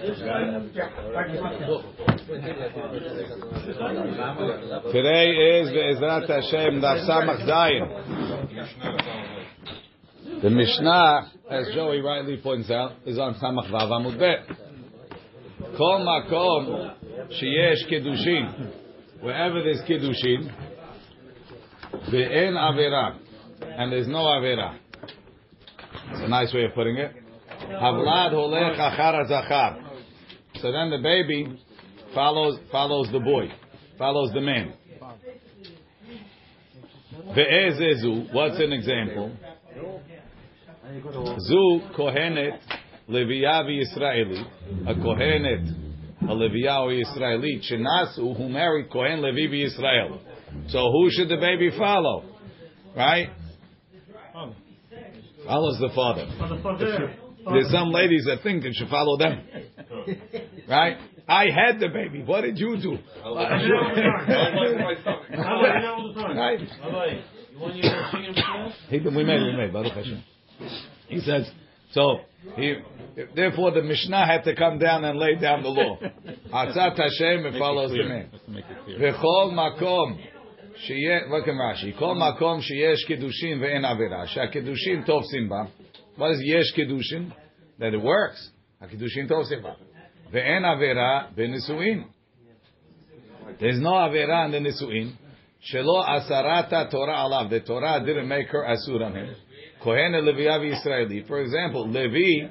Today is Be'ezrat Hashem Daf Samach Zayin. The Mishnah, as Joey rightly points out, is on Samach Vav Amud Bet. Kol Makom Sheyesh Kedushin. Wherever there's Kedushin, Ve'en Avera. And there's no Avera. It's a nice way of putting it. Havlad Holech Achar Zachar. So then the baby follows follows the boy, follows the man. Ve'ezezu, what's an example? Zu kohenet leviya Israeli, a kohenet, a leviya Israeli, chenasu who married kohen levi Israel. So who should the baby follow? Right? Follows the father. There's some ladies that think it should follow them. Right? I had the baby. What did you do? right? He, we made, we made, Baruch Hashem. He says, so, he, therefore the Mishnah had to come down and lay down the law. Atzat Hashem, it follows the man. V'chol makom, look at Rashi, kol makom sheyesh kedushin ve'en avera, she'akedushin tofsim ba. What is yesh kedushin? That it works. HaKedushin tofsim ba. Ve'en avera benesuin. There's no avera in the nisuin. Shelo asarata Torah alav. The Torah didn't make her asur on him. Kohen Leviavi Israeli. For example, Levi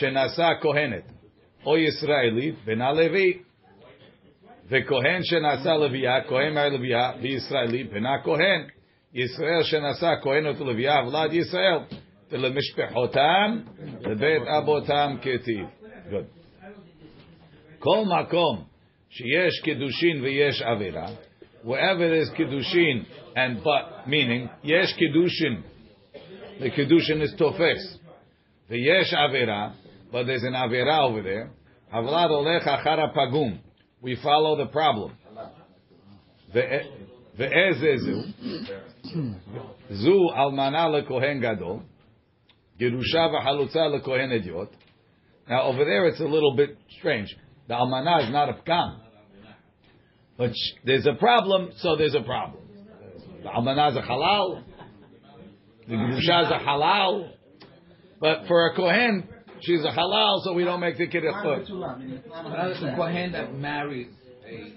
shenasa kohenet. O Israeli bena Levi. וכהן שנעשה לוויה, כהן מהלוויה בישראלי, בנה כהן. ישראל שנעשה כהנת ולוויה, ולד ישראל. ולמשפחותם, לבית אבותם כתיב. Good. כל מקום שיש קידושין ויש עבירה, wherever there's kiddushin and but, meaning, yesh kiddushin, the kiddushin is tofes. The yesh avera, but there's an avera over there. Havlad olech achara pagum. We follow the problem. Ve'ezezu. Zu almana lekohen gadol. Gerusha v'halutza lekohen hedyot. Now over there it's a little bit strange. The almana is not a pkam. But sh- there's a problem, so there's a problem. The almana is a halal. The gerusha is a halal. But for a kohen, she's a halal, so we don't make the kiddush. That's a kohen that marries a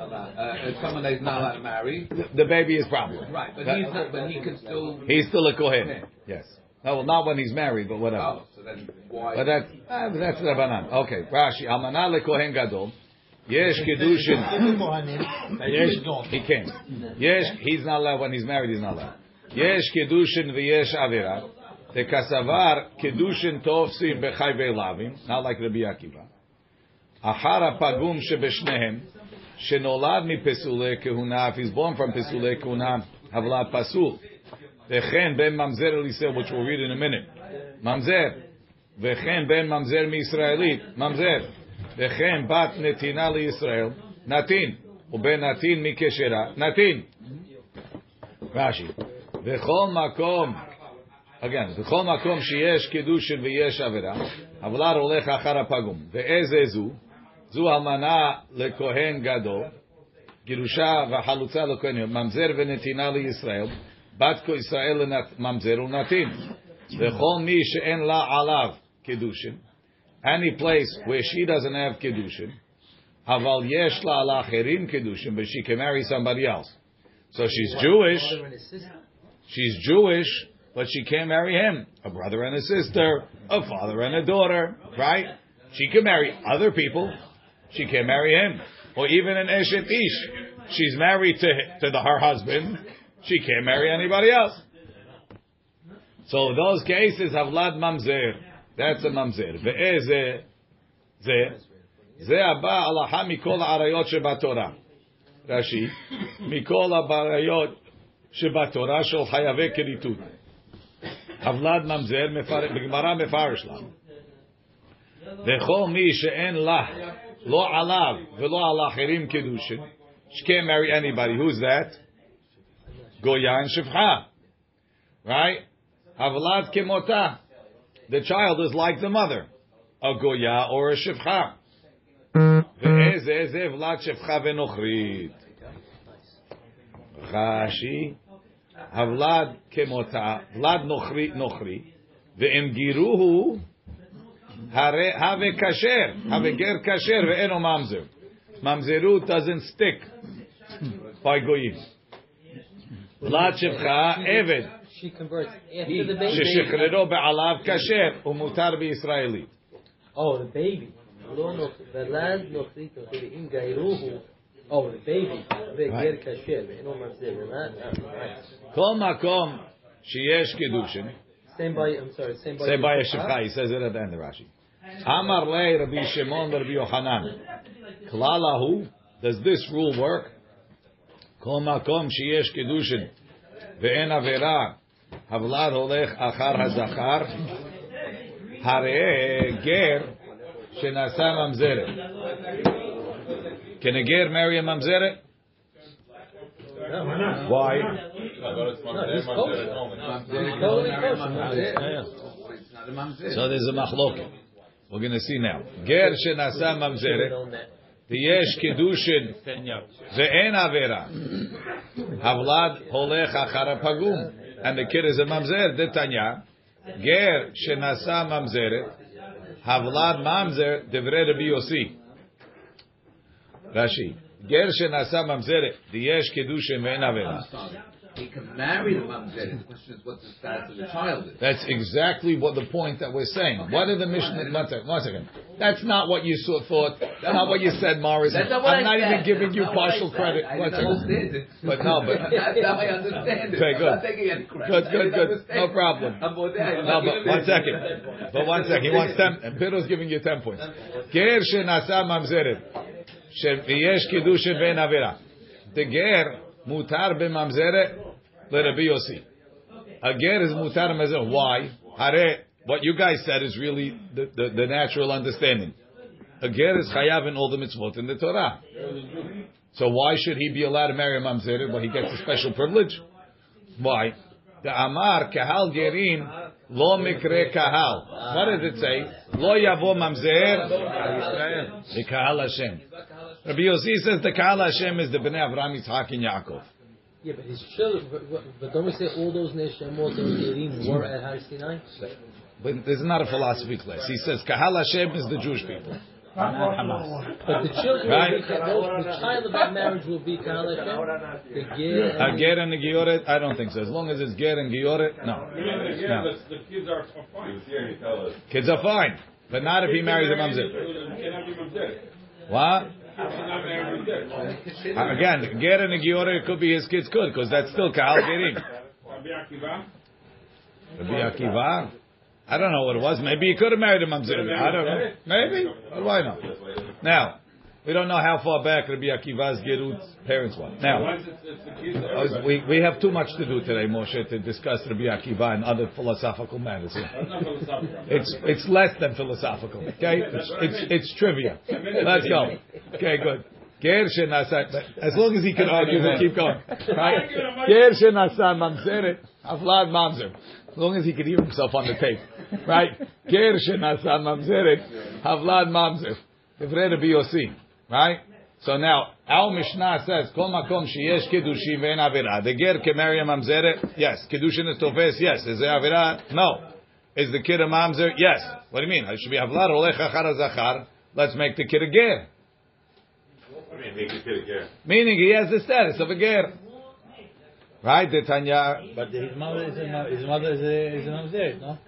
uh, someone that is not allowed to marry. The baby is problem. Right, but he's not, but he can still. He's still a kohen. Yes. No, well, not when he's married, but whatever. Oh, so then why? But that's uh, that's the banan. Okay, Rashi. Almana lekohen gadol. Yesh kedushin. Yesh, he can't. Yesh, he's not allowed when he's married. He's not allowed. Yesh kedushin v'yesh avera. The kasavar kedushin tovsim bechai ve'lavim. Not like Rabbi Akiva. Achara pagum shebeshnehem. Shenolad mi pesule kehuna. If he's born from pesule kehuna, havlat pasul. V'chen ben mamzer eliseo, which we'll read in a minute. V'chen ben mamzer mi Israelit. Mamzer. וכן בת נתינה לישראל, נתין, ובין נתין מקשרה, נתין. רש"י, בכל מקום, again, בכל מקום שיש קידושין ויש עבירה, הבלר הולך אחר הפגום. ואיזה זו? זו אלמנה לכהן גדול, גירושה וחלוצה לכהן, ממזר ונתינה לישראל, בת כה ישראל ממזר ונתין. וכל מי שאין לה עליו קידושין, any place where she doesn't have kedushin, aval yesh la alacherim kedushin, but she can marry somebody else. So she's Jewish. She's Jewish, but she can't marry him. A brother and a sister, a father and a daughter, right? She can marry other people. She can't marry him, or even an eshet ish. She's married to to the, her husband. She can't marry anybody else. So those cases have lad mamzer. That's a mamzer. Ve'eze ze ze הבא הלכה מכל העריות שבתורה. רש"י, מכל הבעיות שבתורה של חייבי כריתות. הבלד ממזר, בגמרא מפרש לה. וכל מי שאין לה, לא עליו ולא על אחרים קידושין, she can't marry anybody. Who's that? Goya and Shifcha. Right? Havalat Kimota. The child is like the mother, a Goya or a Shifcha. Rashi, Havlad Kemota, Vlad Nochri, Nochri, Ve'em Giruhu, Have Kasher, Have Ger Kasher, Ve'eno Mamzer. Mamzeru doesn't stick by Goyim. Eved. She converts after the baby. Be'alav kasher umutar. Oh, the baby. Oh, the baby. Right. Same by, I'm sorry, same by. Same by He says it at the end of Rashi. Amar le Rabbi Shimon Rabbi Yochanan. Klalahu. Does this rule work? Kol makom sheyesh kedushin ve'en avera havlad holech achar hazachar hare ger shenasa mamzeret. Can a marry a mamzeret? Why? So there's a machloket. We're going to see now. Ger shenasa mamzeret. On that. ויש קידושין ואין עבירה. הבלד הולך אחר הפגום. And the kid is a ממזר, דתניא. גר שנשא ממזרת, הבלד ממזר, דברי רבי יוסי. רש"י, גר שנשא ממזרת, ויש קידושין ואין עבירה. he can marry the mamzer. The question is, what's the status of the child? Is. That's exactly what the point that we're saying. Okay. What are the Mishnah? One second, one second. That's not what you saw, thought. That's not what you said, Morris. I'm not said. even giving that's you partial credit. I one second. But no, but that's how I understand it. Okay, good. I'm not taking any credit. Good, good, good. No problem. no, but one second. But one second. He wants ten. And Piddle's giving you ten points. Ger shenasa mamzeret. Sheviyesh kedushin ben avera. The ger mutar b'mamzeret let be Yossi. Again is mutar in Why? Hare. What you guys said is really the, the, the natural understanding. Again is chayav in all the mitzvot in the Torah. So why should he be allowed to marry a mamzeret? Well, he gets a special privilege. Why? The Amar kahal gerin lo mikre kahal. What does it say? Lo yavo mamzer the kahal Hashem. Rabbi Yossi says the kahal Hashem is the bnei Avraham, Yitzhak, and Yaakov. Yeah, but his children, but, but, but don't we say all those Neshemot and Gerim were at Har Sinai? But this is not a philosophy class. He says kahal Hashem is the Jewish people. But the children Right. be, those, the child of that marriage will be Kahal Hashem? The Ger A and ger and a gioret? I don't think so. As long as it's ger and gioret, no. No. the, the kids are, are fine. Yeah, you tell us. Kids are fine, but not if he marries a mamzer. Cannot be mamzer. What? Cannot marry mamzer. Again, ger and a gioret could be his kids could, because that's still kahal gerim. Rabbi Akiva. I don't know what it was. Maybe he could have married a mamzer. I don't know. Maybe. Why not? Now, we don't know how far back Rabbi Akiva's gerut's parents were. Now, We, we have too much to do today, Moshe, to discuss Rabbi Akiva and other philosophical matters. It's it's less than philosophical. Okay, it's it's, it's trivia. Let's go. Okay, good. Ger. As long as he can argue, we'll keep going. Right? Ger shenasa mamzeret avlad mamzer. As long as he can hear himself on the tape. Right? Ger shenasa mamzeret avlad mamzer. Divrei Rabbi Yossi. Right? So now, our Mishnah says, Kol makom sheyesh kedushin ve'en avira. The ger can marry a mamzeret? Yes. Kedushin is tofes? Yes. Is there avira? No. Is the kid a mamzer? Yes. What do you mean? It should be avlad olech achar zachar. Let's make the kid a ger. I mean, make the kid again. Meaning he has the status of a ger. Right? The Tanya. But his mother is a, his mother is a, is a mamzer, no?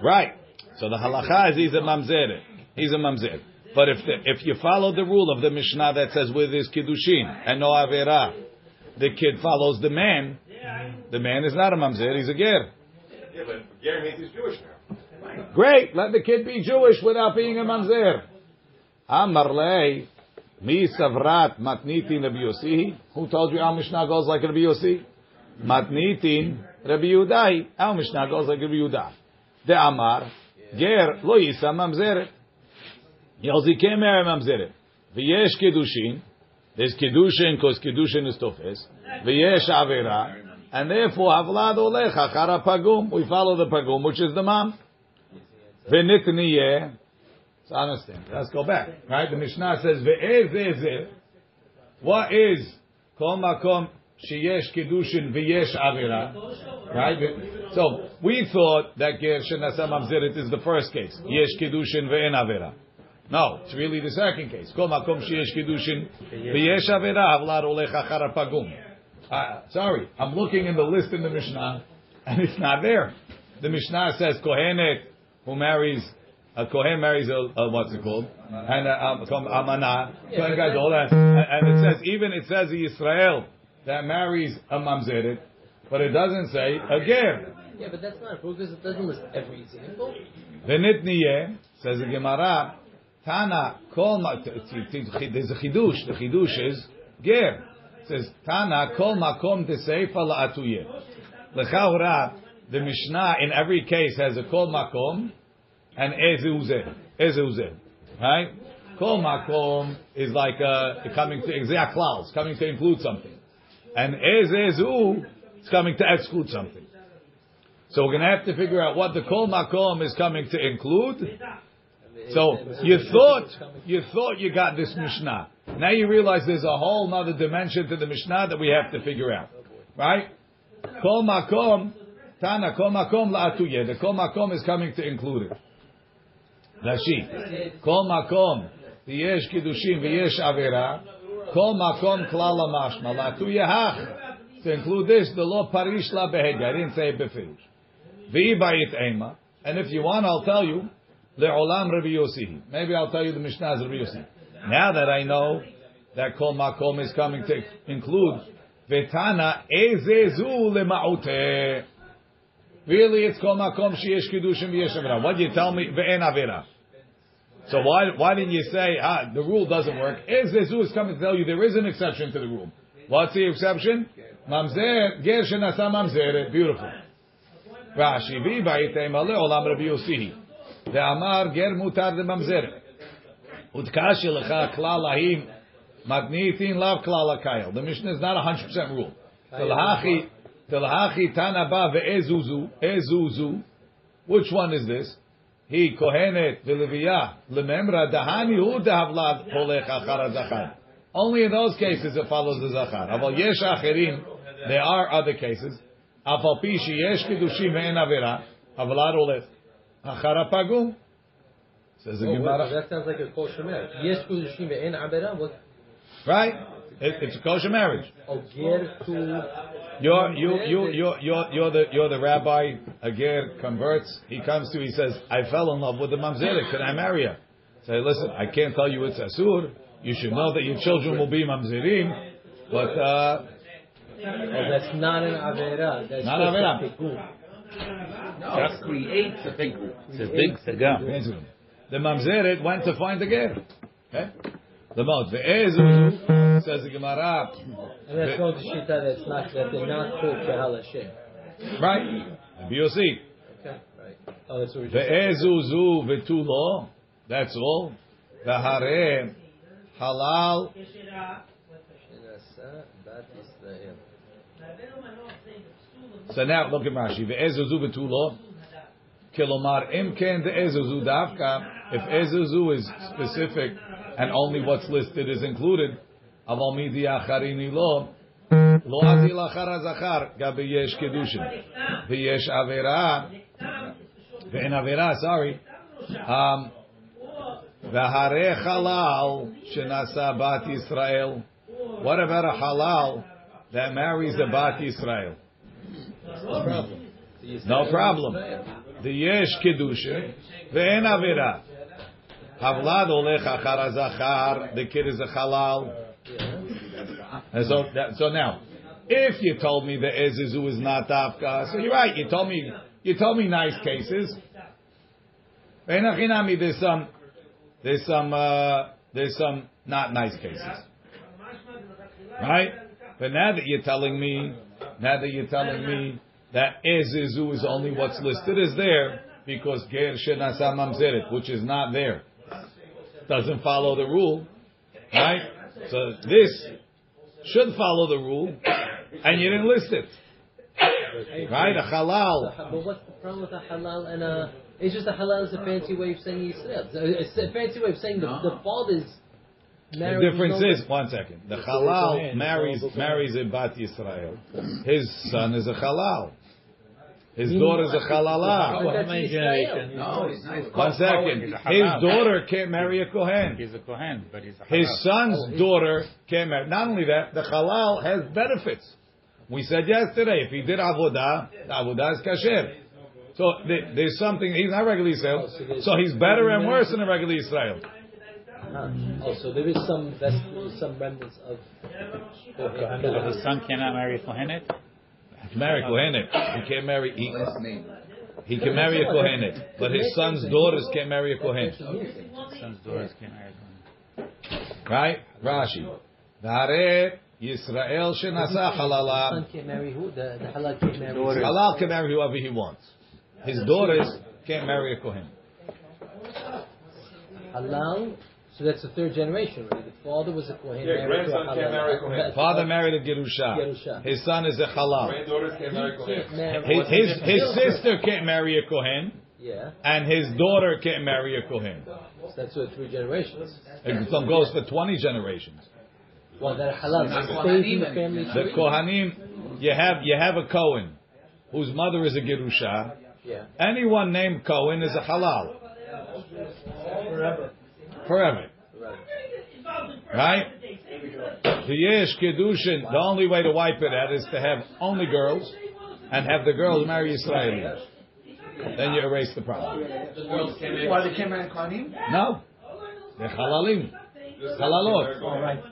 Right. So the halacha is he's a mamzer. He's a mamzer. But if the, if you follow the rule of the Mishnah that says with his kiddushin and no avera, the kid follows the man. The man is not a mamzer. He's a ger. Yeah, but Gary means he's Jewish now. Great. Let the kid be Jewish without being a mamzer. Amar lei mi savrat matnitin Rabbi Yossi. Who told you our Mishnah goes like Rabbi Yossi? Matnitin Rabbi Yudai. Our Mishnah goes like Rabbi Yudah. De Amar ger lo yisa mamzeret. Yelzi can't marry mamzeret. V'yesh kedushin. There's kedushin because kedushin is tofes. V'yesh avera. And therefore, havlad olech achara pagum. We follow the pagum, which is the mom. V'nitniyeh. So understand. Let's go back. Right? The Mishnah says, Ve'ez What is kol makom sheyesh kedushin v'yesh avera? Right? So we thought that ger shenasa mamzeret is the first case. Yesh kedushin ve'en avera. No, it's really the second case. Kol makom sheyesh kedushin v'yesh avera havlar olech achar pagum. Uh, sorry, I'm looking in the list in the Mishnah, and it's not there. The Mishnah says Kohenet who marries a Kohen marries a, a what's it called? And a, a, a Amana, Kohen Gadol, and, and it says even it says Israel that marries a Mamzeret, but it doesn't say a Ger. Yeah, but that's not a proof because it doesn't list every example. V'nitniye says the Gemara, Tana kol there's a chidush. The chidush is Ger. It says Tana kol makom teseifa la'atuyeh. L'chaura, the Mishnah in every case has a kol makom and ezeuze. Ezeuze. Right? Kol makom is like uh, coming to exact clouds, coming to include something. And ezezu is coming to exclude something. So we're going to have to figure out what the kol makom is coming to include. So you thought you thought you got this Mishnah. Now you realize there's a whole other dimension to the Mishnah that we have to figure out. Right? Kol makom, Tana, kol makom la'atuye. The kol makom is coming to include it. Rashi. Kol makom, v'yesh kiddushim v'yesh avera. Kol makom klal mashma la'atuye hach. To include this, the law parish la behedya. I didn't say befirush. V'ibayit ema. And if you want, I'll tell you, le'olam Rabbi. Maybe I'll tell you the Mishnah's Rabbi Yossi. Now that I know that kol makom is coming to include Vetana ezezu lema'ute. Really, it's kol makom sheyesh kiddushin v'yesh. What do you tell me? Ve'en avera. So why why didn't you say ah the rule doesn't work? Ezezu is coming to tell you there is an exception to the rule. What's the exception? Mamzer ger shenasa mamzeret. Beautiful. Rashi v'bayitei male olam Rabbi Yossi. Ve'amar ger mutar lemamzeret. Utkashi lecha klal lahim matnitin lav klal akayel. The Mishnah is not a hundred percent rule. Telhachi telhachi tanaba ve'ezuzu ezuzu. Ezuzu. Which one is this? He kohenet v'leviyah lememra dahani hu dehavlad polech achar zachar. Only in those cases it follows the zachar. Aval yesh acherim. There are other cases. Afal pi sheyesh kedushim ve'en avera. Avalad olech achar pagum. Says the Oh, Gemara. that sounds like a kosher marriage. Yes, kudushim. What? Right? It, it's a kosher marriage. To. You're, you, you, you're, you're, you're the, you're the rabbi. A ger converts. He comes to, he says, I fell in love with the mamzeret. Can I marry her? Say, listen, I can't tell you it's asur. You should know that your children will be mamzerim. But, uh, Oh, that's not an avera. That's Not avera. A tikkun. No, it creates a big group. It's a big segam. the mamzeret went to find the ger. Eh? Okay? The mouth. Ve'ezuzu, says the Gemara. And that's going to shita that's not that they're not called kahal Hashem. Right? BOC. Okay, right. Oh, that's what we just. Ve'ezuzu vetulo. That's all. V'hareh halal. Shenasa bat Israel. So now look at Rashi. Ve'ezuzu vetulo. Kilomar imken de'ezuzu davka. If ezuzu is specific and only what's listed is included, aval midi acharini lo. Lo azil achar hazachar. Gabi yesh kedushin. Ve'yesh avera. Ve'en avera, sorry. Um, shenasa bat Yisrael. What about a halal that marries a bat Yisrael? No problem. No problem. The yesh kedusha ve'en avera. Havlad olech achar hazachar. The kid is a halal. And so, that, so now, if you told me the ezizu is not dafka, so you're right. You told me, you told me nice cases. There's some, there's some, uh, there's some not nice cases, right? But now that you're telling me, now that you're telling me that ezizu is only what's listed is there because ger shenasa mamzeret, which is not there, doesn't follow the rule, right? So this should follow the rule, and you didn't list it, right? A halal. But what's the problem with a halal and a It's just a halal is a fancy way of saying Yisrael. It's a fancy way of saying the, the father's The difference is one second. The halal marries marries a bat Yisrael. His son is a halal. His daughter is a But halala. that's How many Yisrael. generations? No, he's not. One second. His daughter can't marry a kohen. He's a Kohen, but he's a His son's oh, daughter can't marry. Not only that, the halal has benefits. We said yesterday, if he did avodah, the avodah is kasher. So there's something. He's not regular Israel, Oh, so so he's better and worse than a regular Israel. Ah. Oh, so there is some best, some remnants of. But his son cannot marry a Kohenet? He can marry a kohenet. He can't marry. He, Last name. he can marry a kohenet, but his son's daughters can't marry a kohen. Son's daughters can't marry a Kohen. Right? Rashi. V'harei Yisrael shenasa halala. Son can't marry who? The, the halal can't marry. Halal can marry whoever he wants. His daughters can't marry a kohen. Halal. So that's the third generation already. The father was a kohen. Yeah, married to a can't marry a kohen. halal. Father married a gerusha. Gerusha. His son is a halal. Granddaughters can't marry He Kohen. His, his, his sister can't marry a kohen, Yeah. and his daughter can't marry a kohen. So that's what three generations. It goes for twenty generations. Well, that halal Not stays in the family anymore. The kohanim, you have you have a kohen whose mother is a gerusha. Yeah. Anyone named Cohen is a halal. Forever. Forever. Right? The Yesh Kedushin, the only way to wipe it out is to have only girls and have the girls marry Israelis. Then you erase the problem. Why they can't marry No. They're halalim. Halalot.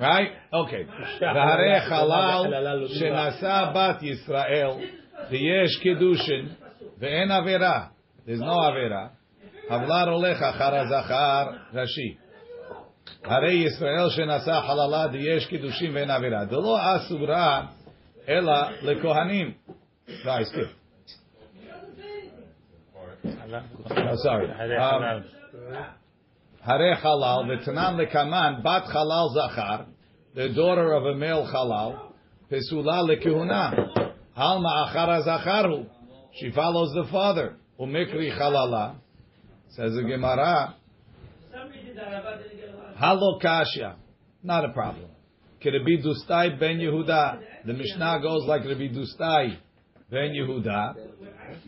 Right? Okay. V'harei halal shenasa bat Yisrael the v'yesh kedushin v'en avera. There's no avera. Havlar olecha achar azachar Rashi. הרי ישראל שנשא חללה דיש קידושין ואין עבירה. דלא אסורה אלא לכהנים. No, I skipped. Oh, sorry. הרי Um, חלל. Hare halal, v'tanan lekaman, bat halal zachar, the daughter of a male halal, pesula lekehuna, halma achara zacharu, she follows the father, umikri halala, says the Gemara, halo kasha, not a problem. Be Dustai ben Yehuda? The Mishnah goes like Rabbi Dustai ben Yehuda,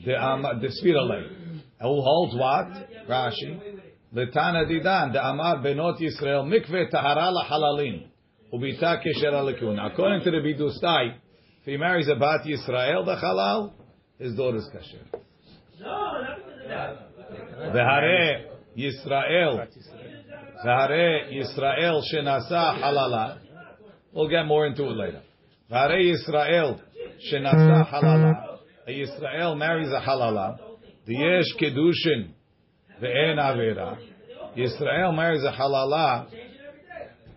the um, the Sfirale. Who holds what? Rashi. Letana Didan, the Amar Benot Yisrael, Mikveh Tahara Halalin, Ubita Keshera Lekun. According to the Bidustai, if he marries a Bat Yisrael, the Halal, his daughter daughter's Kasher. No, the Hare Yisrael, Vehare Yisrael Shenasa Halala. We'll get more into it later. Vehare Yisrael Shenasa Halala. A Yisrael marries a Halala. The Yesh Kedushin. Ve'en avera. Yisrael marries a halala.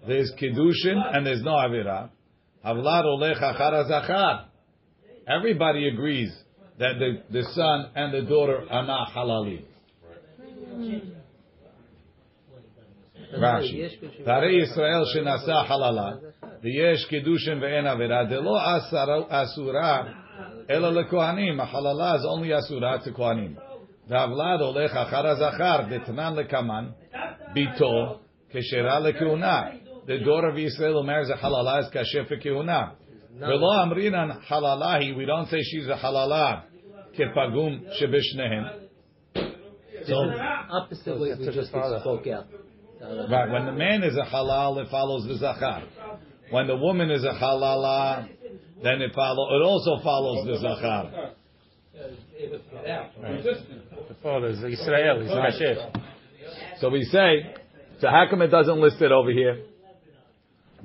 There's kiddushin and there's no avera. Havlad olech achar zachar. Everybody agrees that the, the son and the daughter are not halali. Rashi. Tare Yisrael shenasa halala. V'yesh kedushin ve'en avera. Delo asura ela lekohanim. Halala is only asura to kohanim. Davlad olech achar azachar. Detnan lekaman. Bito. Keshera lekehuna. The daughter of Yisrael marries a halala is kasher fekehuna. Velo amrinan halalahi. We don't say she's a halala. Kepagum shebishnehem. So opposite way we just spoke out. right, when the man is a halal, it follows the zachar. When the woman is a halala, then it follow. It also follows the zachar. The father is Israel, he's Kasher. So we say, so how come it doesn't list it over here?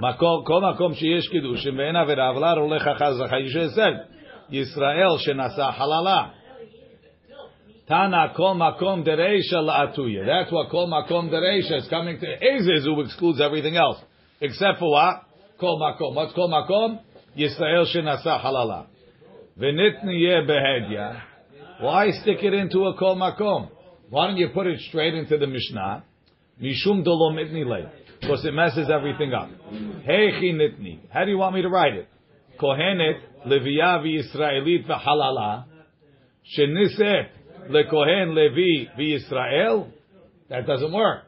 מקום, כל מקום שיש קידושים ואין עבירה, אבל הולך אחר זכר, you should have said, ישראל שנשא חללה. Tana kol makom dereisha la'atuya. That's what kol makom dereisha is coming to. Ezes who excludes everything else. Except for what? Kol makom. What's kol makom? Yisrael shenasa halala. Behedya. Why stick it into a kol makom? Why don't you put it straight into the Mishnah? Mishum dolom. Because it messes everything up. Heichi nitni. How do you want me to write it? Kohenet, leviya israelit v'halala. Sheniset lekohen Levi v'Yisrael, that doesn't work.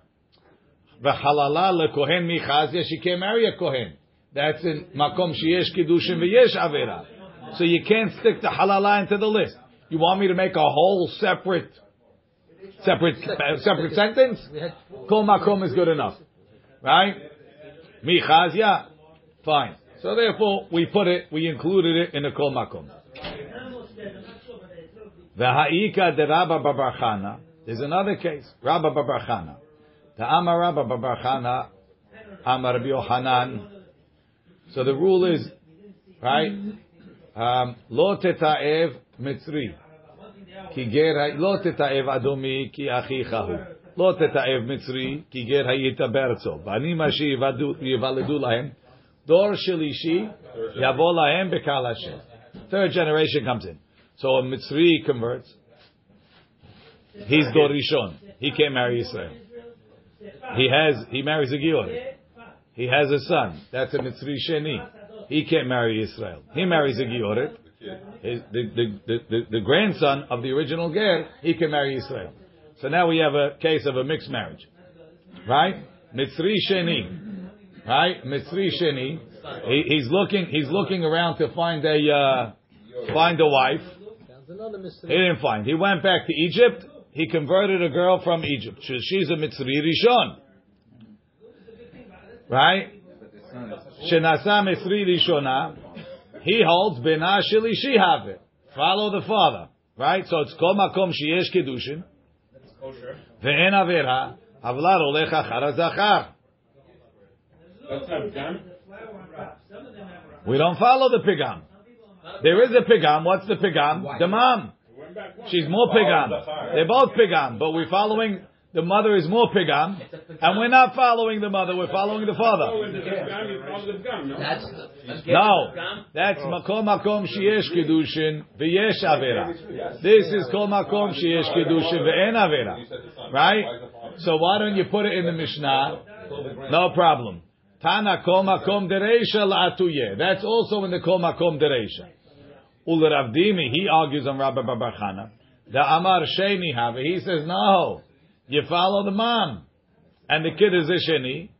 V'halala lekohen michazia, she can't marry a kohen. That's in makom sheyesh kiddushin v'yesh avera. So you can't stick the halala into the list. You want me to make a whole separate, separate, uh, separate sentence? Kol makom is good enough, right? Michazia, fine. So therefore, we put it, we included it in the kol makom. V'ha'ika de Rabba Babarchana. There's another case. Rabba Babarchana. The Amar Rabba Babarchana. Amar Rabbi Yohanan. So the rule is, right? Um, Lo teta'ev mitzri. Ki ger ha- lo teta'ev adomi ki achicha hu. לא תתעב מצרי, כי גר היית בארצו. בנים אשר יוולדו- ייוולדו להם, דור שלישי יבוא להם בקהל השם. Third generation comes in. So a Mitzri converts. He's Dor Rishon. He can't marry Israel. He has, he marries a Gior. He has a son. That's a Mitzri Sheni. He can't marry Israel. He marries a the, the, the, the, the grandson of the original Ger, he can marry Israel. So now we have a case of a mixed marriage. Right? Mitzri Sheni. Right? Mitzri Sheni. He, he's looking, he's looking around to find a, uh, find a wife. Sounds another He didn't find. He went back to Egypt. He converted a girl from Egypt. She- She's a Mitzri Rishon. Right? Shenasa Mitzri Rishona. He holds Bena Shilishi Have. Follow the father. Right? So it's Kol Makom Sheyesh Kedushin. Ve'en Avera. Avlar Olech Achar HaZachar. That's not done. We don't follow the Pigam. There is a Pigam. What's the Pigam? The mom. Went back once. She's more pigam. They're both pigam, but we're following the mother is more pigam, and we're not following the mother. We're following the Oh, father. and the Pigam, you follow the Pigam, no? That's the, No, that's oh. makom makom sheyesh kedushin v'yesh avera. This is kol makom sheyesh kedushin ve'en avera. Right? So why don't you put it in the Mishnah? No problem. Tana kol makom dereisha la'atuye. That's also in the kol makom dereisha. Ul Rav Dimi, he argues on Rabbi Babachana. The Amar Sheni have He says, no, you follow the mom. And the kid is a Sheni.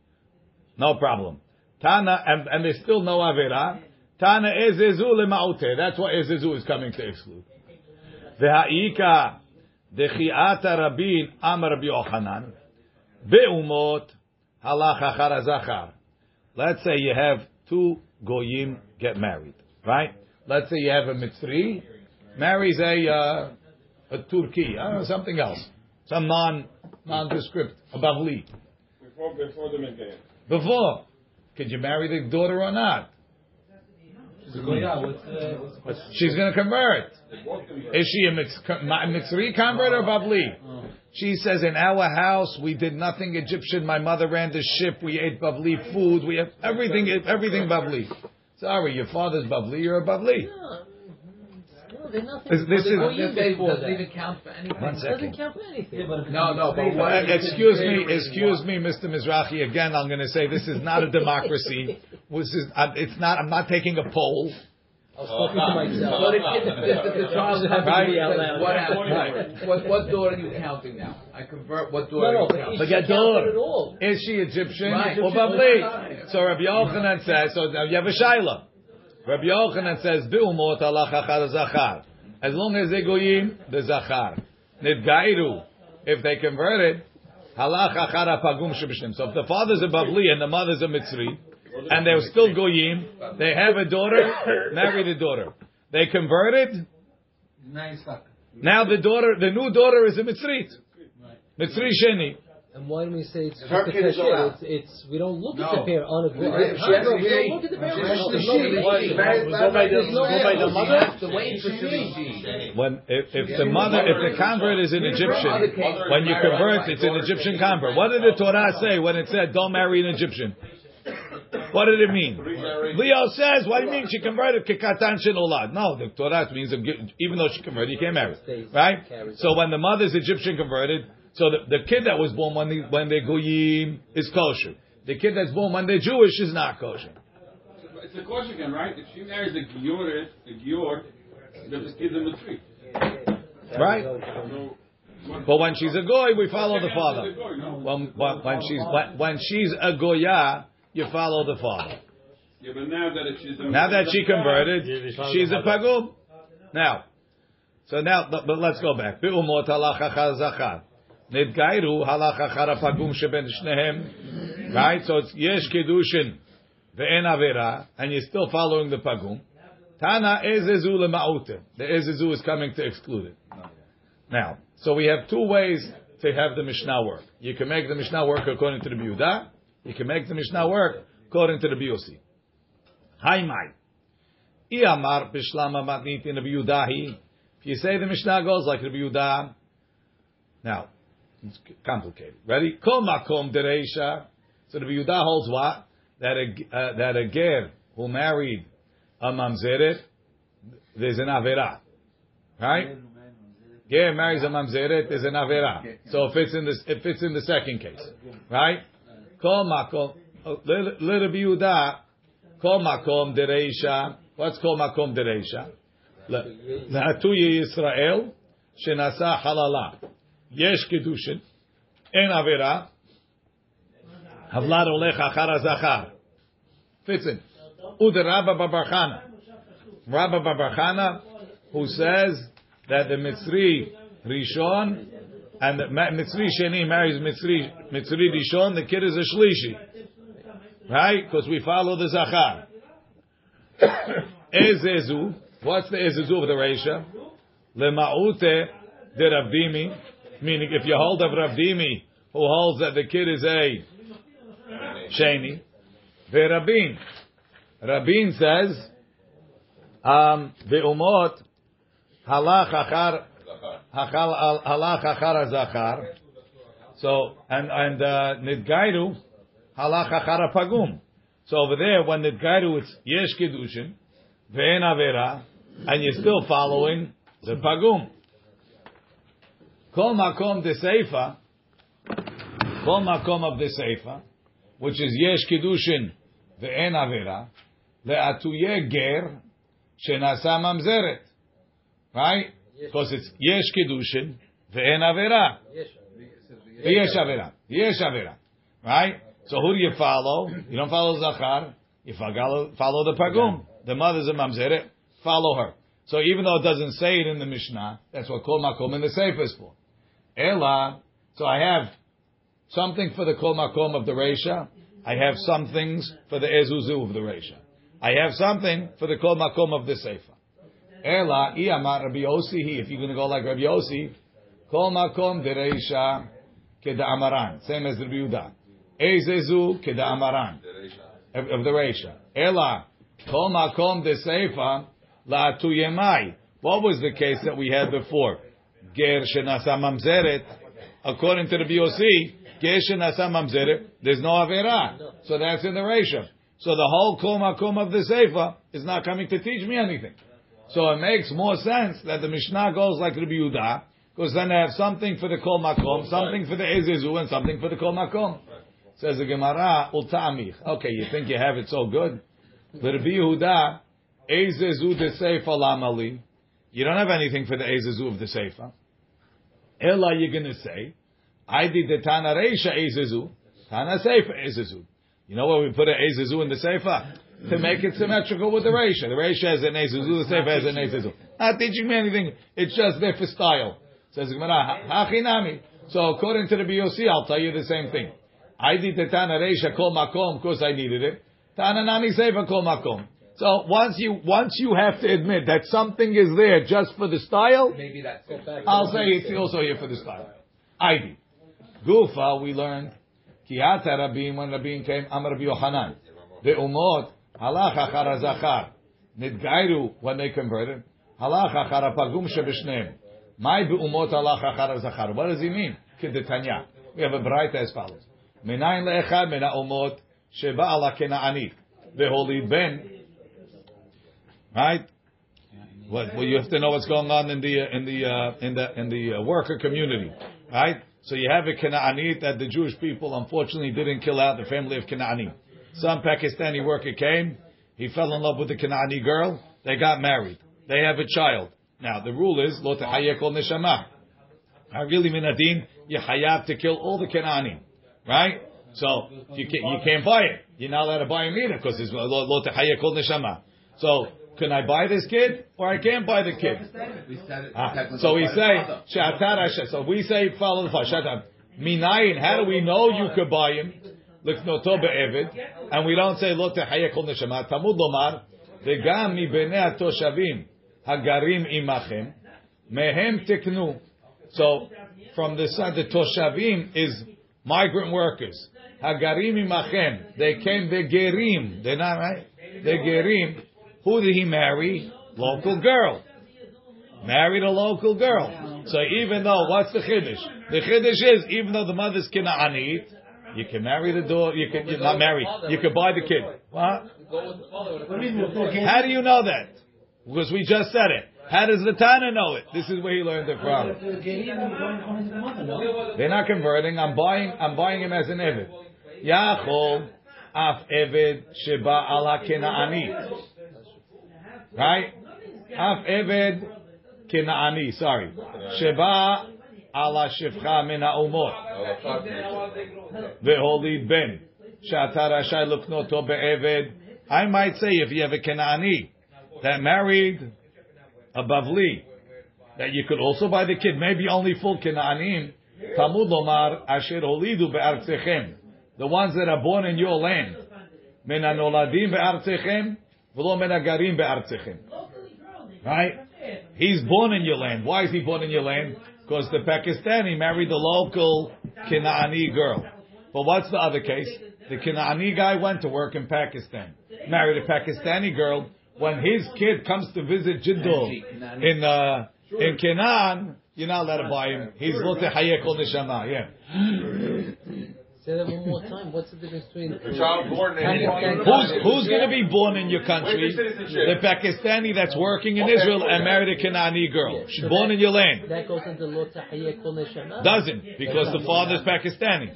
No problem. Tana, and, and still no Avera. Tana ezezu lema'ute. That's what ezezu is coming to exclude. V'ha'ika dechi'ata rabin amar Rabbi Yochanan. Be'umot halach achar azachar. Let's say you have two goyim get married, right? Let's say you have a Mitzri marries a uh, a Turki, I don't know, something else, some non nondescript, a Bavli. Before, before the Megayim. Before, could you marry the daughter or not? She's going to convert. Is she a Mitz- Mitzri convert or Bavli? She says, in our house, we did nothing Egyptian. My mother ran the ship. We ate Bavli food. We have everything, everything Bavli. Sorry, your father's Bavli, you're a Bavli. No, no, they're nothing. This- this is- going This doesn't even count for anything. One It doesn't count for anything. No, no, but what? Excuse me, excuse me, Mr. Mizrahi. Again, I'm going to say this is not a democracy. This is, uh, it's not. I'm not taking a poll. I was talking to oh, myself. But if, if, if the child Doesn't have to Right. be out loud. what happens? Right. What, what daughter are you counting now? I convert. What No, daughter no, are you but counting? he your daughter. at all. Is she Egyptian Right. or Bavli? So Rabbi Yochanan says. So now you have a shaila. Rabbi Yochanan says, "Bi'umot alach achar zachar." As long as they goyim, the zachar. Nidgairu. If they converted, halach achar apagum shebishnim. So if the father's a Bavli and the mother's a Mitzri, and they're still goyim, they have a daughter, marry the daughter. They converted. Now you're stuck. Now the daughter, the new daughter is a Mitzrit. Mitzri Sheni. And why don't we say it's Her just a kid is allowed. It's, it's we don't look at the pair on a Right, she has to We don't be- look at the parent. she has to There's no she- relation. married Go by the- There's no go the relation. mother? To wait. When if, if the mother, if the convert is an Egyptian, when you convert, it's an Egyptian convert. What did the Torah say when it said don't marry an Egyptian? What did it mean? Leo says, what do you mean she converted? Kikatan shenolad. No, the Torah means even though she converted, you can't marry, right? So when the mother's Egyptian converted, so the, the kid that was born when they, when they're goyim is kosher. The kid that's born when they're Jewish is not kosher. It's a question again, right? If she marries a Gior, a Gior, then the kid's in the tree. Right? But when she's a goy, we follow the father. When, when, when she's when, when she's a goya, you follow the father. Yeah, but now that she's a Now that she converted, she's a pagum. Now, so now, but, but let's go back. Be'umot halach achar zachar. Nidgairu halach achar pagum sheben shnehem. Right? So it's yesh kedushin ve'en avera, and you're still following the pagum. Tana ezezu lema'ute. The ezezu is coming to exclude it. Now, so we have two ways to have the Mishnah work. You can make the Mishnah work according to the Biuda. You can make the Mishnah work according to the Biusi. Hi, mai. Iamar bishlama matnit in the. If you say the Mishnah goes like the Biuda, now it's complicated. Ready? Kol makom dereisha. So the Biuda holds what? That a uh, that a ger who married a mamzeret, there's an avera, right? Ger marries a mamzeret, there's an avera. So it fits in this, it fits in the second case, right? Kol makom. Oh, little Yehuda. Kol makom dereisha. What's kol makom dereisha? Lehatuye Yisrael. Shenasa halala. Yesh kedushin. En avera. Havlad olech achar azachar. Fits in. Ude Rabba Babarchana. Rabba Babarchana, who says that the Mitzri Rishon and the Mitzri Sheni marries Mitzri, Mitzri Rishon, the kid is a Shlishi. Right? Because we follow the Zachar. Ezezu, what's the Ezezu of the Reisha? Lema'ute de Ravdimi, meaning if you hold of Ravdimi, who holds that the kid is a Sheni, Verabin. Rabin says, um, Ve'umot, halach achar, halach achar zachar. So, and, and, uh, nidgairu, halach achar pagum. So over there, when nidgairu, it's yesh kedushin, ve'en avera, and you're still following the pagum. Kol makom de seifa, kol makom of the seifa, which is yesh kedushin ve'en avera, le'atuye ger, shenasa mamzeret. Right? Because it's yesh kedushin ve'en avera. Yes. Yesh avera. Yesh avera. Right? So who do you follow? You don't follow Zachar. You follow, follow the Pagum. The mother's a Mamzeret. Follow her. So even though it doesn't say it in the Mishnah, that's what Kol Makom in the Sefer is for. Ela. So I have something for the Kol Makom of the Reisha. I have some things for the Ezuzu of the Reisha. I have something for the Kol Makom of the Sefer. Ela, Iyamar Rabbi Yossi, if you're going to go like Rabbi Yossi, Kol Makom de Reisha Keda Amaran, same as Rabbi Yehuda. Ezezu Keda Amaran, of, the Reisha. Ela, Kol Makom de Seifa, La Tuyemai. What was the case that we had before? Ger Shenasa Mamzeret, according to the BOC, Ger Shenasa Mamzeret, there's no Avera. So that's in the Reisha. So the whole Kol Makom of the Seifa is not coming to teach me anything. So it makes more sense that the Mishnah goes like Rabbi Yehuda, because then they have something for the Kol Makom, something for the Ezezu, and something for the Kol Makom. Says the Gemara, Ultamich. Okay, you think you have it so good? But Rabbi Yehuda, Ezezu de Seifa Lamali. You don't have anything for the Ezezu of the Seifa. Ella, you're going to say, I did the Tana Reisha Ezezu, Tana Seifa Ezezu. You know where we put an Ezezu in the Seifa? To make it symmetrical with the Reisha. The Reisha has an Ezezu, the Seifa has an Ezezu. Not teaching me anything, it's just there for style. Says Gemara, Hachinami. So according to the BOC, I'll tell you the same thing. I did the Tana Reisha Kol Makom, of course I needed it. Tana Nami Seifa Kol Makom. So once you once you have to admit that something is there just for the style, Maybe that's it. I'll say it's also here for the style. I did. Gufa, we learned. Kiata Rabin when Rabin came, Amar Rabbi Yochanan. The Umot, halach achar zachar. Nidgairu, when they converted. Halach achar pagum shebishneim. My be'umot halach achar zachar. What does he mean? Kedetanya. We have a bright as follows. Menayin le'echad mena umot sheba ala kena'anit. Ve'holid ben. Right? Well, well, you have to know what's going on in the in the uh, in the in the uh, worker community, right? So you have a Kanaanit that the Jewish people unfortunately didn't kill out the family of Kanaani. Some Pakistani worker came, he fell in love with the Kanani girl, they got married, they have a child. Now the rule is lo tehayek neshama. Really minadin, you hayav to kill all the Canaanim, right? So you can't, you can't buy it. You're not allowed to buy him either because it's lo tehayek neshama. So can I buy this kid or I can't buy the kid? Ah, so we say shatar So we say follow the father. Minayin. How do we know you could buy him? Liknoto be'evid, and we don't say tehayek kol neshama. Talmud lomar v'gam mi bnei atoshavim hagarim imachem mehem tiknu. So from the side, the toshavim is migrant workers. Hagarim imachem. They came the gerim. They're not right. The gerim. Who did he marry? Local girl. Married a local girl. So even though, what's the chiddush? The chiddush is, even though the mother's kina'anit, you can marry the daughter, you can, you're not marry, you can buy the kid. What? How do you know that? Because we just said it. How does the Tana know it? This is where he learned it from. They're not converting. I'm buying. I'm buying him as an eved. Yachol af eved sheba ala kenaani. Right? Af eved kenaani. Sorry. Sheba ala shivcha min ha'umot. Veholid ben. Luknoto be'eved. I might say if you have a kenaani that married a bavli, that you could also buy the kid, maybe only full kenaanim. Talmud lomar asher holidu be'artzechem, the ones that are born in your land, men anoladim be'artzechem, v'lo men be'artzechem. Right? He's born in your land. Why is he born in your land? Because the Pakistani married the local Kanaani girl. But what's the other case? The Kanaani guy went to work in Pakistan, married a Pakistani girl. When his kid comes to visit Jiddul in uh, in Canaan, you're not allowed to buy him. He's lote hayek ol neshama. Yeah. Say that one more time. What's the difference between The child born in Pakistan- Who's who's going to be born in your country? The Pakistani that's working in Israel and married a Kanaani girl. She's born in your land. That goes into lo tahiyya kol neshama. Doesn't because the father's Pakistani.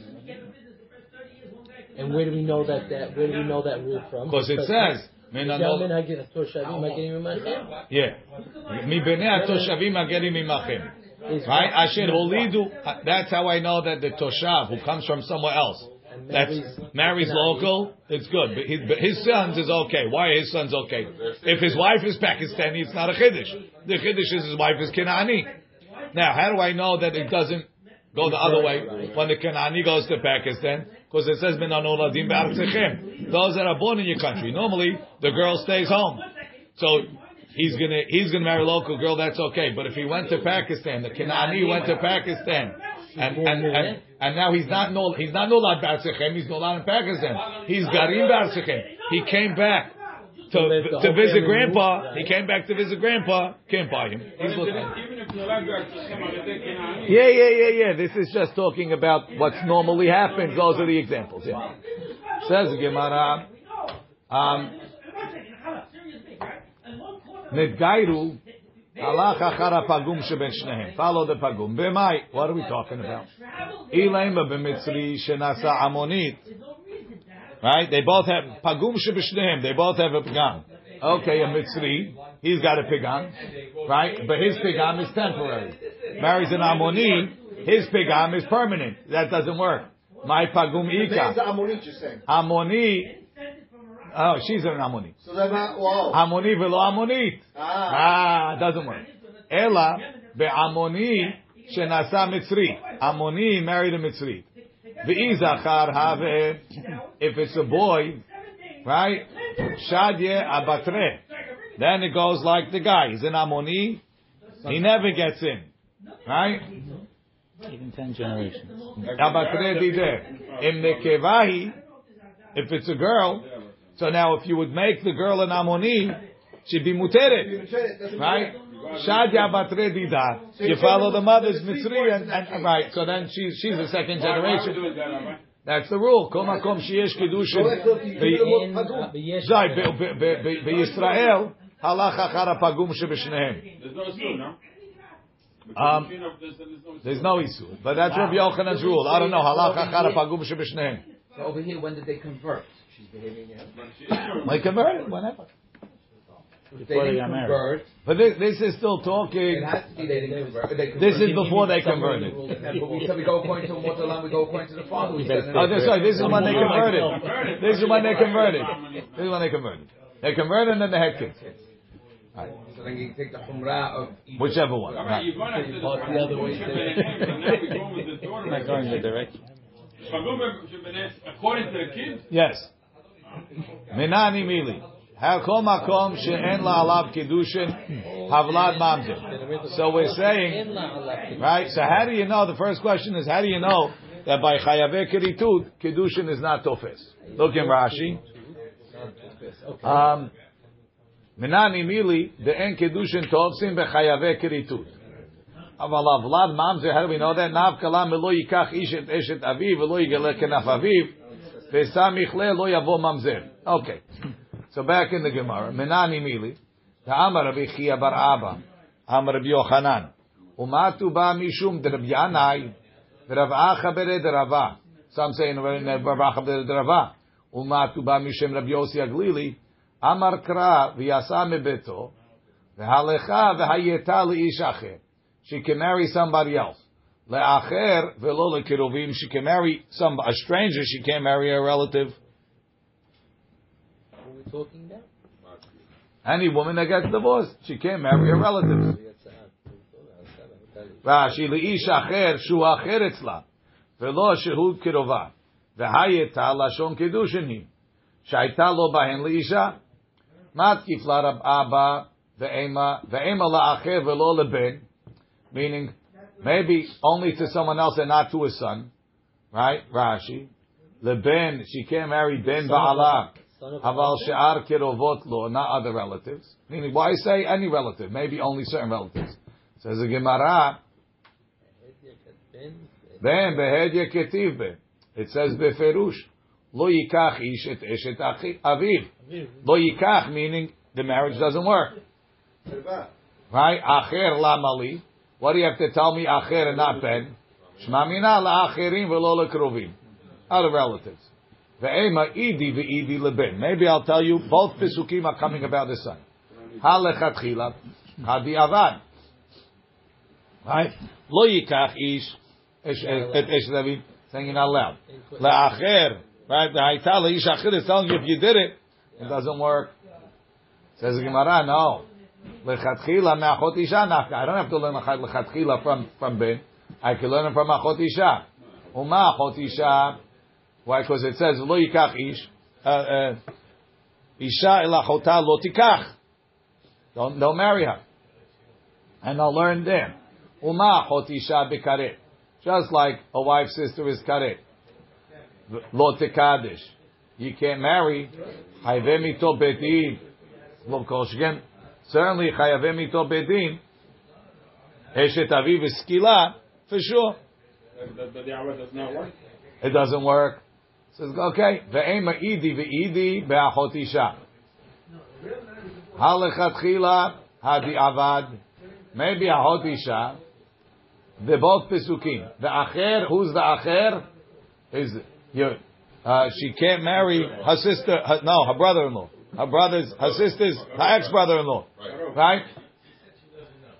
And where do we know that? That where do we know that rule from? Because it says. "Min Yamin anol-" hagir toshavim hagirim imachem. Yeah. Mi bnei atoshavim hagerim imachem. Right? Asher holidu. Uh, that's how I know that the toshav who comes from somewhere else. that marries- local. It's good, but his, but his sons is okay. Why are his sons okay? If his wife is Pakistani, it's not a chiddush. The chiddush is his wife is Kenani. Now, how do I know that it doesn't go the other way when the Kenani goes to Pakistan? Because it says "Min hanoladim be'artzechem." Those that are born in your country. Normally, the girl stays home. So he's gonna he's gonna marry a local girl. That's okay. But if he went to Pakistan, the Kanani went to Pakistan, and and and, and now he's not no he's not nolad be'artzechem. He's nolad in Pakistan. He's garim be'artzechem. He came back. To, live to visit family grandpa, moved, he came back to visit grandpa. Can't buy him. He's looking. Even if you're allowed to access somebody, they can Yeah, yeah, yeah, yeah. This is just talking about what's normally happens. Those are the examples. Yeah. Says Gemara. Um, Nedgairu halach achar pagum sheben shnehem. Follow the pagum. B'mai. What are we talking about? Ilema b'mitzri shenasa amonit. Right? They both have pagum shebeshnehem. They both have a pagam. Okay, a mitzri. He's got a pagam, right? But his pagam is temporary. Marries an amoni. His pagam is permanent. That doesn't work. My pagum ika. Amoni. Oh, she's an amoni. So they're wow. Amoni velo amonit. Ah. Ah, doesn't work. Ela be'amoni shenasa mitzri. Amoni married a mitzri. Ve'izachar have if it's a boy, right? Shadye abatre. Then it goes like the guy. He's an amoni. He never gets in, right? Even ten generations. Abatre dide. Im nekevahi. If it's a girl, so now if you would make the girl an amoni, she'd be muteret. Right? Shadya batre dida. You follow the mother's mitzri and, and right. So then she's she's a second Why would generation. do it that, Rabbi? That's the rule. Kol makom sheyesh kedushin. In- Pagum. b'yesh- Zai be- be- be- be- בישראל הלך אחר הפגום שבשניהם. There's no issue, no? Um, You know, there's, there's no There's no issue, but that's Rabbi Yochanan's rule. I don't know. הלך אחר הפגום שבשניהם. So over here, when did they convert? They converted whenever. They Before they didn't convert. But this, this is still It talking. has to be they didn't convert. They This is before they converted. Yeah, but we said we go according to what the land we go according to the father. We said Oh, that's right. This is when they converted. This is when they converted. This is when they converted. They converted and then they had kids. So then you take the humrah of each- Whichever one. All right, Right. you run after the the other way. Now we go with the daughter. Not going the direction. According to the kids, Yes. Minani mili. Hakol makom she'en la'alav kiddushin havlad mamzer. So we're saying, right? So how do you know? The first question is, how do you know that by chayaveh kiritut kiddushin is not tofes? Look in Rashi. Um, Minani mili de'en kiddushin tofsim bechayaveh kiritut. אבל הבלד ממזר, how do we know that? נב כלה מלא ייקח איש את אשת אביו ולא יגלה כנף אביו Okay. So back in the Gemara. Menani mili. Amar Rabbi Chia bar Abba. Amar Rabbi Yochanan. Umatu ba mishum de Rabbi Yanai. Rav Acha bered Rava. So I'm saying Rav Acha bered Rava. Umatu ba mishem Rabbi Yossi Aglili. Amar kra v'yasa mebeto. V'halecha v'hayeta Li acher. She can marry somebody else. Le'acher velo le'kiruvim. She can marry some a stranger. She can't marry a relative. Are we talking about? Any woman that gets divorced, she can't marry a relative. Rashi le'ish acher shu acher etzla velo shehud kirova v'hayeta lashon kedushin hi shayta lo bahen le'isha matkif la rab abba ve'ema ve'ema la'acher velo leben meaning maybe only to someone else and not to his son right Rashi leben she can't marry ben ba'ala Aval she'ar kirovot lo, not other relatives. Meaning, why say any relative? Maybe only certain relatives. Says the Gemara, ben behedye ketiv be. It says beferush, lo yikach ish et eshet aviv. Lo yikach, meaning the marriage doesn't work. Right? Acher la What do you have to tell me acher and not ben? Shma mina la acherim velo lekrovim. Other relatives. Ve'ema idi ve'idi leben. Maybe I'll tell you both pisukim are coming about the son. Halechatchila, hadi avad. Right? Lo yikach ish et esh saying it out loud. La'acher, right? Ha'ita le'ish acher is telling you if you did it, it doesn't work. Says the Gemara, no. Lechatchila me'achot isha nafka. I don't have to learn lechatchila from from ben. I can learn it from achot isha. Uma achot isha. Why? Because it says lo yikach ish. Uh, uh, isha el achota lo tikach. Don't don't marry her. And I'll learn there. Uma achot isha bekaret. Just like a wife's sister is karet. Lo tekadish. You can't marry. Hayve mito bedin. Lo. Certainly chayave mito bedin. Eshet aviv is skila for sure. but the hour does not work. It doesn't work. Says okay. Ve'ema idi ve'idi be'achot isha. Halechatchila hadi avad. Maybe achot isha. They're both pesukim. The acher, who's the acher? Is your, uh, she can't marry her sister. Her, no, her brother-in-law. Her brother's, her sister's, her ex-brother-in-law. Right?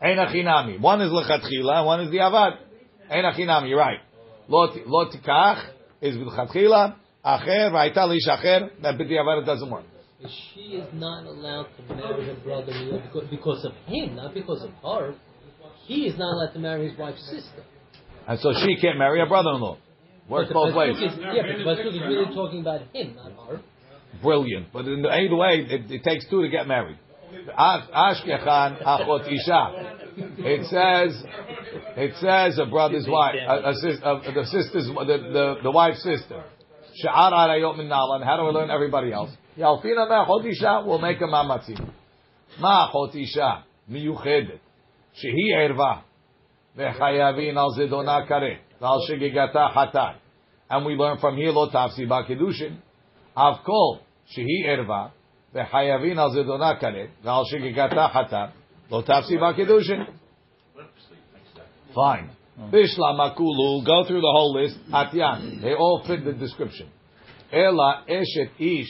Ein achinami. One is lechatchila, and one is the avad. Ein achinami. You're right. Lo ti- lo tikach is lechatchila. Acher v'ayta lish acher. But the avad doesn't work. She is not allowed to marry her brother-in-law because, because of him, not because of her. He is not allowed to marry his wife's sister. And so she can't marry her brother-in-law. Works both ways. Is, yeah, but the Pasuk is really talking about him, not her. Brilliant. But in the, either way, it, it takes two to get married. Ashkechan achot isha. It says, it says a brother's wife, a, a a, the sister's, the, the, the wife's sister. Sha'ar arayot min nalan. How do we learn everybody else? Yalfina me'achot isha, we'll make a mamatzim. Ma'achot isha, miyuchedet. Shehi erva. V'chayavin al zedona kare. V'al shegigata hatar. And we learn from here, lo tafsi ba'kedushin. Av kol shehi erva v'chayavin al zedona karet v'al shegigata hatar lo tafsi b'kedushin. Fine. Hmm. Bishla makulu. Go through the whole list. Atyan. They all fit the description. Ela eshet ish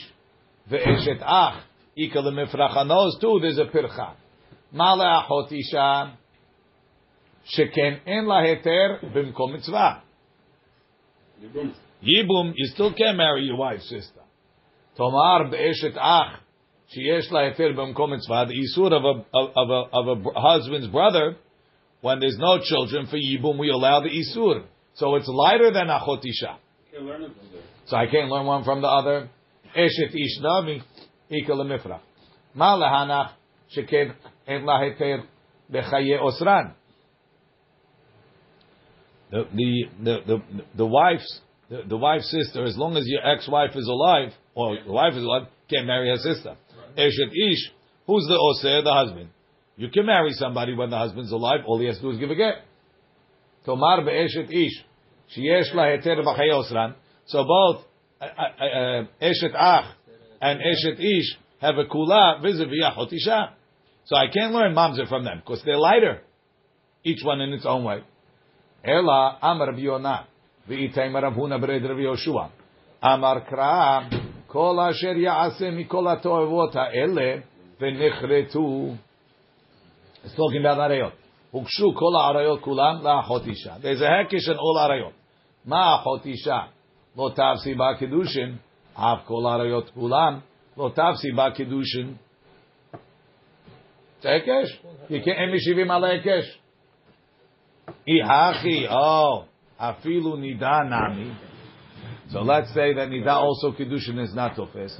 ve'eshet ach Ika lemifrach. On those two, there's a pircha. Male achot isha. Sheken en la heter bimkom mitzvah. Yibum, you still can't marry your wife's sister. Tomar be'eshet ach. Sheyesh la heter bimkom mitzvah. The isur of a, of a, of a husband's brother, when there's no children for Yibum, we allow the isur. So it's lighter than achot isha. Can't learn it from there. So I can't learn one from the other. Eshet ishna mi ikal lemifra. Ma lehanach sheken en la heter bechaye osran. The the the the, the wife's the, the wife's sister, as long as your ex-wife is alive, or the wife is alive, can't marry her sister. Eshet ish, who's the oser? The husband. You can marry somebody when the husband's alive. All he has to do is give a get. Tomar be'eshet ish. Sheyesh la heter b'chaye osran. So both uh, uh, uh, Eshet Ach and Eshet Ish have a kula vis-a-vis Isha. So I can't learn mamzer from them because they're lighter, each one in its own way. Ela Amar Rabbi Yonah v'itay Rav Huna b'red Rabbi Yoshua Amar Kra כל אשר יעשה מכל התועבות האלה ונחרטו. סלוגים בעד עריות. הוגשו כל העריות כולם לאחות אישה. וזה הקש על עול עריות. מה אחות אישה? לא תפסי בה קידושין, אף כל העריות כולם, לא תפסי בה קידושין. זה הקש, כי כן, הם משיבים על ההקש. אי הכי, או, אפילו נידה נמי. So let's say that nida also kedushin is not tofes.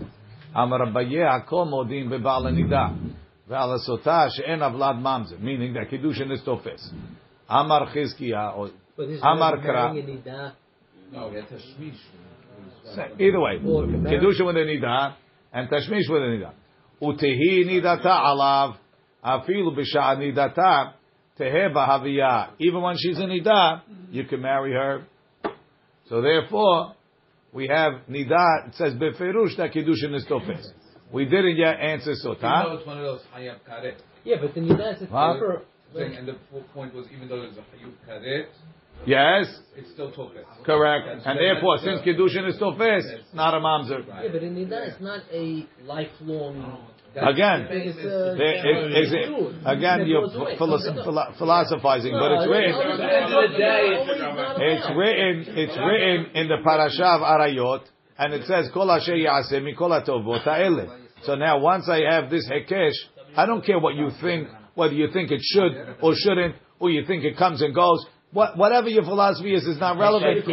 Amar Abaye hakol modim v'ba'al nida vealasotash en avlad mamzer. Meaning that kedushin is tofes. Amar Chizkiya or Amar Kra. No, that's a. Either way, kedushin with a nida and tashmish with a nida. Utehi nidata alav afilu b'sha nidata tehe b'haviyah. Even when she's in nida, you can marry her. So therefore, we have nida. It says beferush that kedusha is tofes. We didn't yet answer Even though sota. it's one of those hayab karet Yeah, but the nida is a What? proper. thing, and the point was even though there's a hayub karet, Yes, it's still tofes. correct. That's- And that's therefore, since kedusha is tofes, not a mamzer. Yeah, but a nida is not a lifelong. Again, It's, uh, There is, is it, again, you're philo- philo- philosophizing, but it's written. It's written. It's written in the parasha of Arayot, and it says Kol Asher Yaseh Mikol Hatovot Ha'ele. So now, once I have this hekesh, I don't care what you think, whether you think it should or shouldn't, or you think it comes and goes. What, whatever your philosophy is, is not relevant.